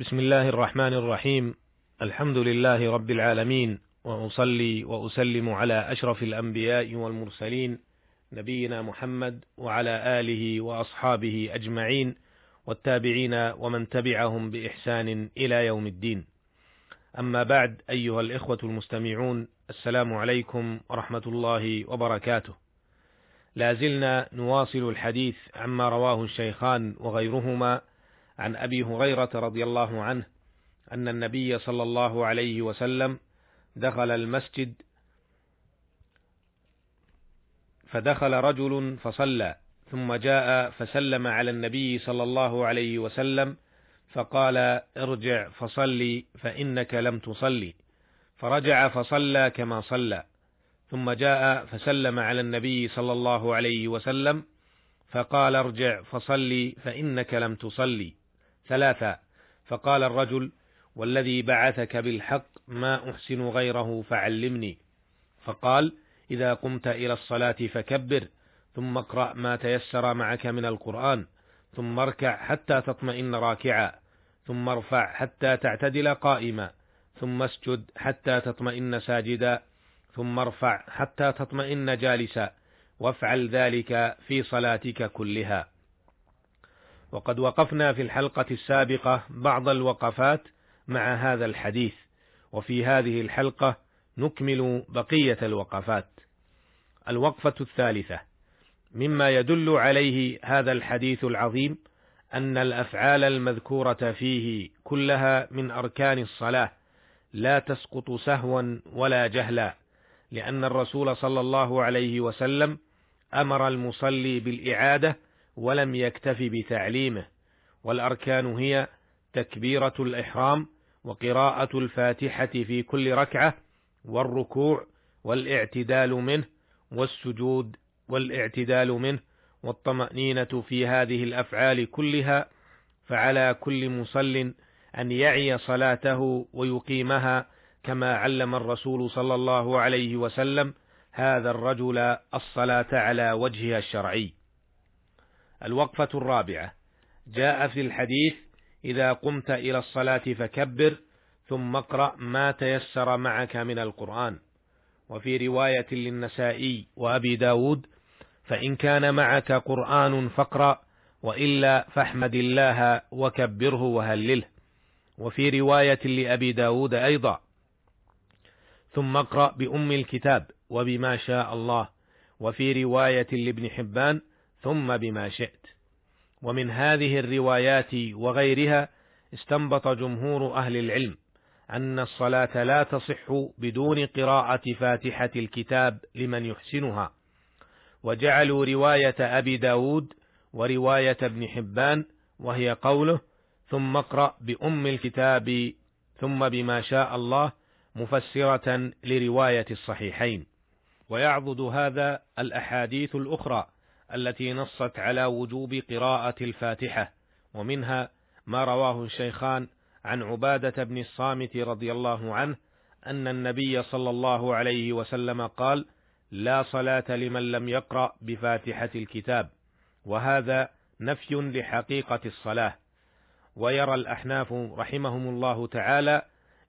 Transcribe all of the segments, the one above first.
بسم الله الرحمن الرحيم. الحمد لله رب العالمين وأصلي وأسلم على أشرف الأنبياء والمرسلين نبينا محمد وعلى آله وأصحابه أجمعين والتابعين ومن تبعهم بإحسان إلى يوم الدين. أما بعد أيها الإخوة المستمعون السلام عليكم ورحمة الله وبركاته. لا زلنا نواصل الحديث عما رواه الشيخان وغيرهما عن أبي هريرة رضي الله عنه أن النبي صلى الله عليه وسلم دخل المسجد فدخل رجل فصلى ثم جاء فسلم على النبي صلى الله عليه وسلم فقال ارجع فصلي فإنك لم تصلي. فرجع فصلى كما صلى ثم جاء فسلم على النبي صلى الله عليه وسلم فقال ارجع فصلي فإنك لم تصلي. ثلاثا فقال الرجل والذي بعثك بالحق ما أحسن غيره فعلمني. فقال إذا قمت إلى الصلاة فكبر ثم اقرأ ما تيسر معك من القرآن ثم اركع حتى تطمئن راكعا ثم ارفع حتى تعتدل قائما ثم اسجد حتى تطمئن ساجدا ثم ارفع حتى تطمئن جالسا وافعل ذلك في صلاتك كلها. وقد وقفنا في الحلقة السابقة بعض الوقفات مع هذا الحديث وفي هذه الحلقة نكمل بقية الوقفات. الوقفة الثالثة. مما يدل عليه هذا الحديث العظيم أن الأفعال المذكورة فيه كلها من أركان الصلاة لا تسقط سهوا ولا جهلا لأن الرسول صلى الله عليه وسلم أمر المصلي بالإعادة ولم يكتف بتعليمه والأركان هي تكبيرة الإحرام وقراءة الفاتحة في كل ركعة والركوع والاعتدال منه والسجود والاعتدال منه والطمأنينة في هذه الأفعال كلها فعلى كل مصل أن يعي صلاته ويقيمها كما علم الرسول صلى الله عليه وسلم هذا الرجل الصلاة على وجهها الشرعي. الوقفة الرابعة. جاء في الحديث إذا قمت إلى الصلاة فكبر ثم اقرأ ما تيسر معك من القرآن. وفي رواية للنسائي وأبي داود فإن كان معك قرآن فاقرأ وإلا فاحمد الله وكبره وهلله. وفي رواية لأبي داود أيضا ثم اقرأ بأم الكتاب وبما شاء الله. وفي رواية لابن حبان ثم بما شئت. ومن هذه الروايات وغيرها استنبط جمهور أهل العلم أن الصلاة لا تصح بدون قراءة فاتحة الكتاب لمن يحسنها. وجعلوا رواية أبي داود ورواية ابن حبان وهي قوله ثم اقرأ بأم الكتاب ثم بما شاء الله مفسرة لرواية الصحيحين. ويعضد هذا الأحاديث الأخرى التي نصت على وجوب قراءة الفاتحة ومنها ما رواه الشيخان عن عبادة بن الصامت رضي الله عنه أن النبي صلى الله عليه وسلم قال: لا صلاة لمن لم يقرأ بفاتحة الكتاب، وهذا نفي لحقيقة الصلاة، ويرى الأحناف رحمهم الله تعالى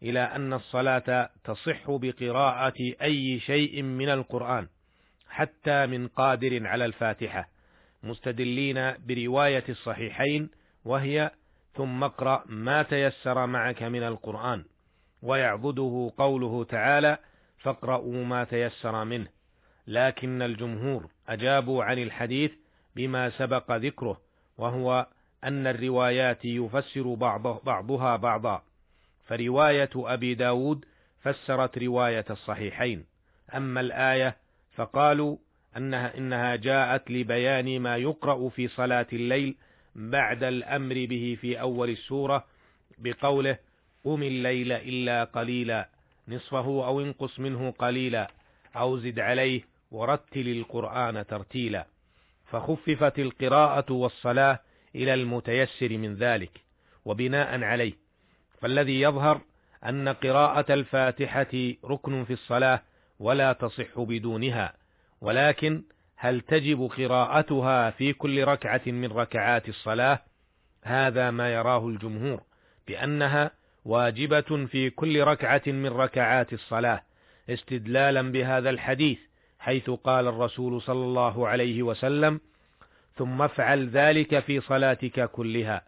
إلى أن الصلاة تصح بقراءة أي شيء من القرآن، حتى من قادر على الفاتحة، مستدلين برواية الصحيحين وهي ثم اقرأ ما تيسر معك من القرآن، ويعبده قوله تعالى: فاقرأوا ما تيسر منه، لكن الجمهور أجابوا عن الحديث بما سبق ذكره، وهو أن الروايات يفسر بعض بعضها بعضا، فرواية أبي داود فسرت رواية الصحيحين، أما الآية فقالوا أنها إنها جاءت لبيان ما يقرأ في صلاة الليل بعد الأمر به في أول السورة بقوله قم الليل إلا قليلا نصفه أو انقص منه قليلا أو زد عليه ورتل القرآن ترتيلا فخففت القراءة والصلاة إلى المتيسر من ذلك وبناء عليه فالذي يظهر أن قراءة الفاتحة ركن في الصلاة ولا تصح بدونها ولكن هل تجب قراءتها في كل ركعة من ركعات الصلاة؟ هذا ما يراه الجمهور بأنها واجبة في كل ركعة من ركعات الصلاة استدلالا بهذا الحديث حيث قال الرسول صلى الله عليه وسلم ثم افعل ذلك في صلاتك كلها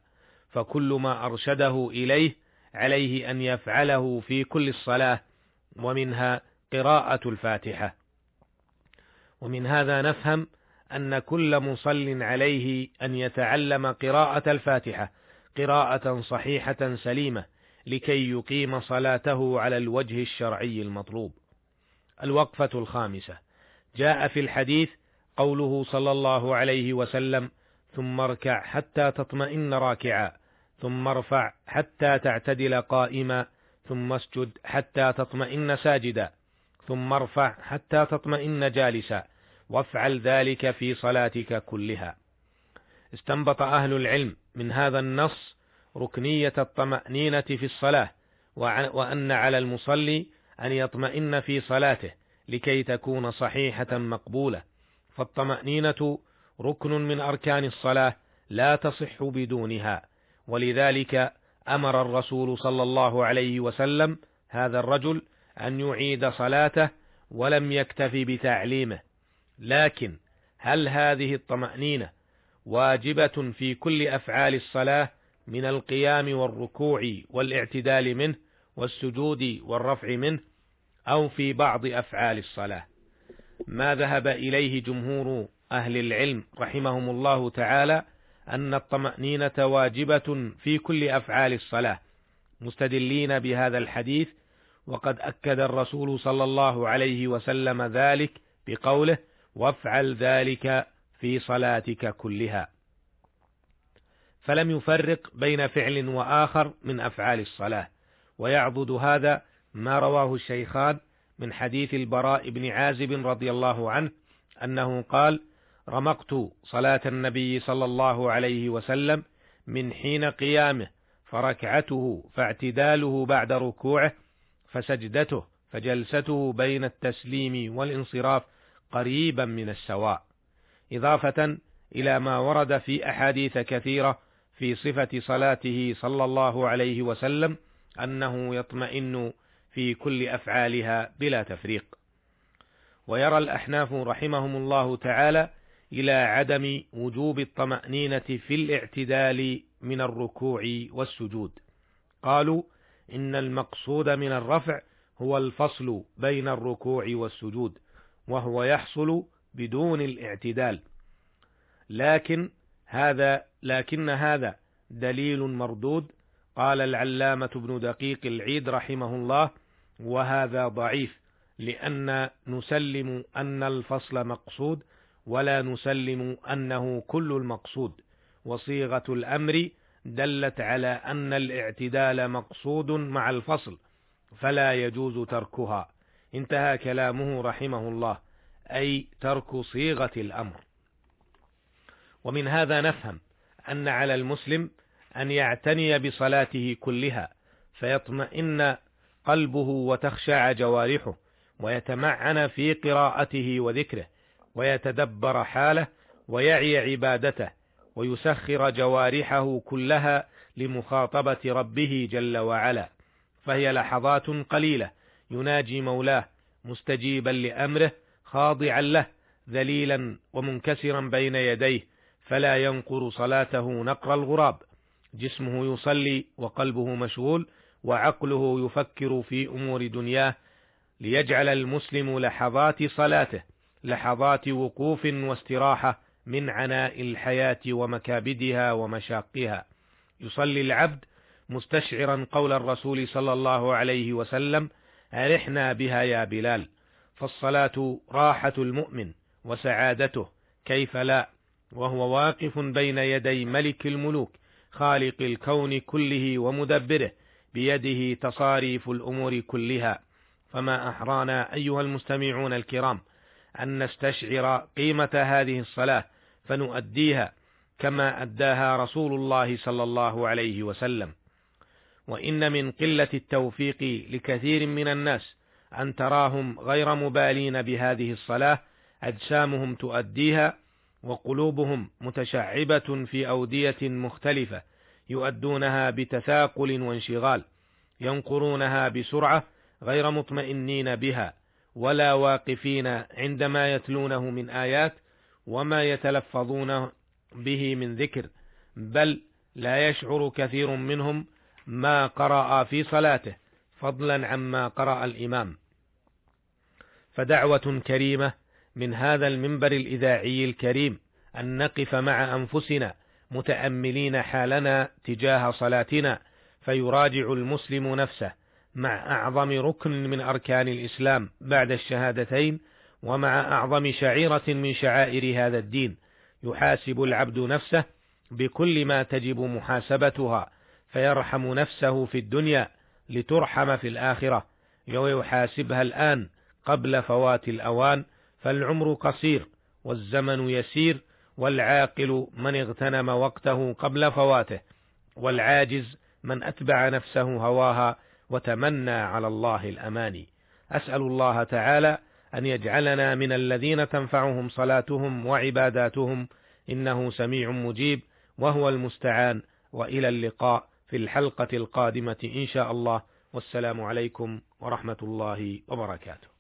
فكل ما أرشده إليه عليه أن يفعله في كل الصلاة ومنها قراءة الفاتحة. ومن هذا نفهم أن كل مصل عليه أن يتعلم قراءة الفاتحة قراءة صحيحة سليمة لكي يقيم صلاته على الوجه الشرعي المطلوب. الوقفة الخامسة. جاء في الحديث قوله صلى الله عليه وسلم: ثم اركع حتى تطمئن راكعا، ثم ارفع حتى تعتدل قائما، ثم اسجد حتى تطمئن ساجدا، ثم ارفع حتى تطمئن جالسا، وافعل ذلك في صلاتك كلها. استنبط أهل العلم من هذا النص ركنية الطمأنينة في الصلاة وأن على المصلي أن يطمئن في صلاته لكي تكون صحيحة مقبولة. فالطمأنينة ركن من أركان الصلاة لا تصح بدونها. ولذلك أمر الرسول صلى الله عليه وسلم هذا الرجل أن يعيد صلاته ولم يكتف بتعليمه. لكن هل هذه الطمأنينة واجبة في كل أفعال الصلاة من القيام والركوع والاعتدال منه والسجود والرفع منه أو في بعض أفعال الصلاة؟ ما ذهب إليه جمهور أهل العلم رحمهم الله تعالى أن الطمأنينة واجبة في كل أفعال الصلاة. مستدلين بهذا الحديث وقد أكد الرسول صلى الله عليه وسلم ذلك بقوله وافعل ذلك في صلاتك كلها. فلم يفرق بين فعل وآخر من أفعال الصلاة. ويعضد هذا ما رواه الشيخان من حديث البراء بن عازب رضي الله عنه أنه قال رمقت صلاة النبي صلى الله عليه وسلم من حين قيامه فركعته فاعتداله بعد ركوعه فسجدته فجلسته بين التسليم والانصراف قريبا من السواء إضافة إلى ما ورد في أحاديث كثيرة في صفة صلاته صلى الله عليه وسلم أنه يطمئن في كل أفعالها بلا تفريق. ويرى الأحناف رحمهم الله تعالى إلى عدم وجوب الطمأنينة في الاعتدال من الركوع والسجود. قالوا إن المقصود من الرفع هو الفصل بين الركوع والسجود، وهو يحصل بدون الاعتدال. لكن هذا لكن هذا دليل مردود قال العلامة ابن دقيق العيد رحمه الله وهذا ضعيف لأن نسلم أن الفصل مقصود ولا نسلم أنه كل المقصود وصيغة الأمر دلت على أن الاعتدال مقصود مع الفصل فلا يجوز تركها. انتهى كلامه رحمه الله أي ترك صيغة الأمر. ومن هذا نفهم أن على المسلم أن يعتني بصلاته كلها فيطمئن قلبه وتخشع جوارحه ويتمعن في قراءته وذكره ويتدبر حاله ويعي عبادته ويسخر جوارحه كلها لمخاطبة ربه جل وعلا. فهي لحظات قليلة. يناجي مولاه مستجيبا لأمره خاضعا له ذليلا ومنكسرا بين يديه فلا ينقر صلاته نقر الغراب. جسمه يصلي وقلبه مشغول وعقله يفكر في أمور دنياه ليجعل المسلم لحظات صلاته لحظات وقوف واستراحة من عناء الحياة ومكابدها ومشاقها. يصلي العبد مستشعرا قول الرسول صلى الله عليه وسلم أرحنا بها يا بلال. فالصلاة راحة المؤمن وسعادته كيف لا؟ وهو واقف بين يدي ملك الملوك خالق الكون كله ومدبره بيده تصاريف الأمور كلها. فما أحرانا أيها المستمعون الكرام أن نستشعر قيمة هذه الصلاة فنؤديها كما أداها رسول الله صلى الله عليه وسلم. وإن من قلة التوفيق لكثير من الناس أن تراهم غير مبالين بهذه الصلاة أجسامهم تؤديها وقلوبهم متشعبة في أودية مختلفة يؤدونها بتثاقل وانشغال ينقرونها بسرعة غير مطمئنين بها. ولا واقفين عندما يتلونه من آيات وما يتلفظون به من ذكر بل لا يشعر كثير منهم ما قرأ في صلاته فضلا عما قرأ الإمام. فدعوة كريمة من هذا المنبر الإذاعي الكريم أن نقف مع أنفسنا متأملين حالنا تجاه صلاتنا فيراجع المسلم نفسه. مع أعظم ركن من أركان الإسلام بعد الشهادتين ومع أعظم شعيرة من شعائر هذا الدين. يحاسب العبد نفسه بكل ما تجب محاسبتها فيرحم نفسه في الدنيا لترحم في الآخرة. ويحاسبها الآن قبل فوات الأوان فالعمر قصير والزمن يسير والعاقل من اغتنم وقته قبل فواته والعاجز من أتبع نفسه هواها وتمنى على الله الأماني أسأل الله تعالى أن يجعلنا من الذين تنفعهم صلاتهم وعباداتهم. إنه سميع مجيب وهو المستعان. وإلى اللقاء في الحلقة القادمة إن شاء الله. والسلام عليكم ورحمة الله وبركاته.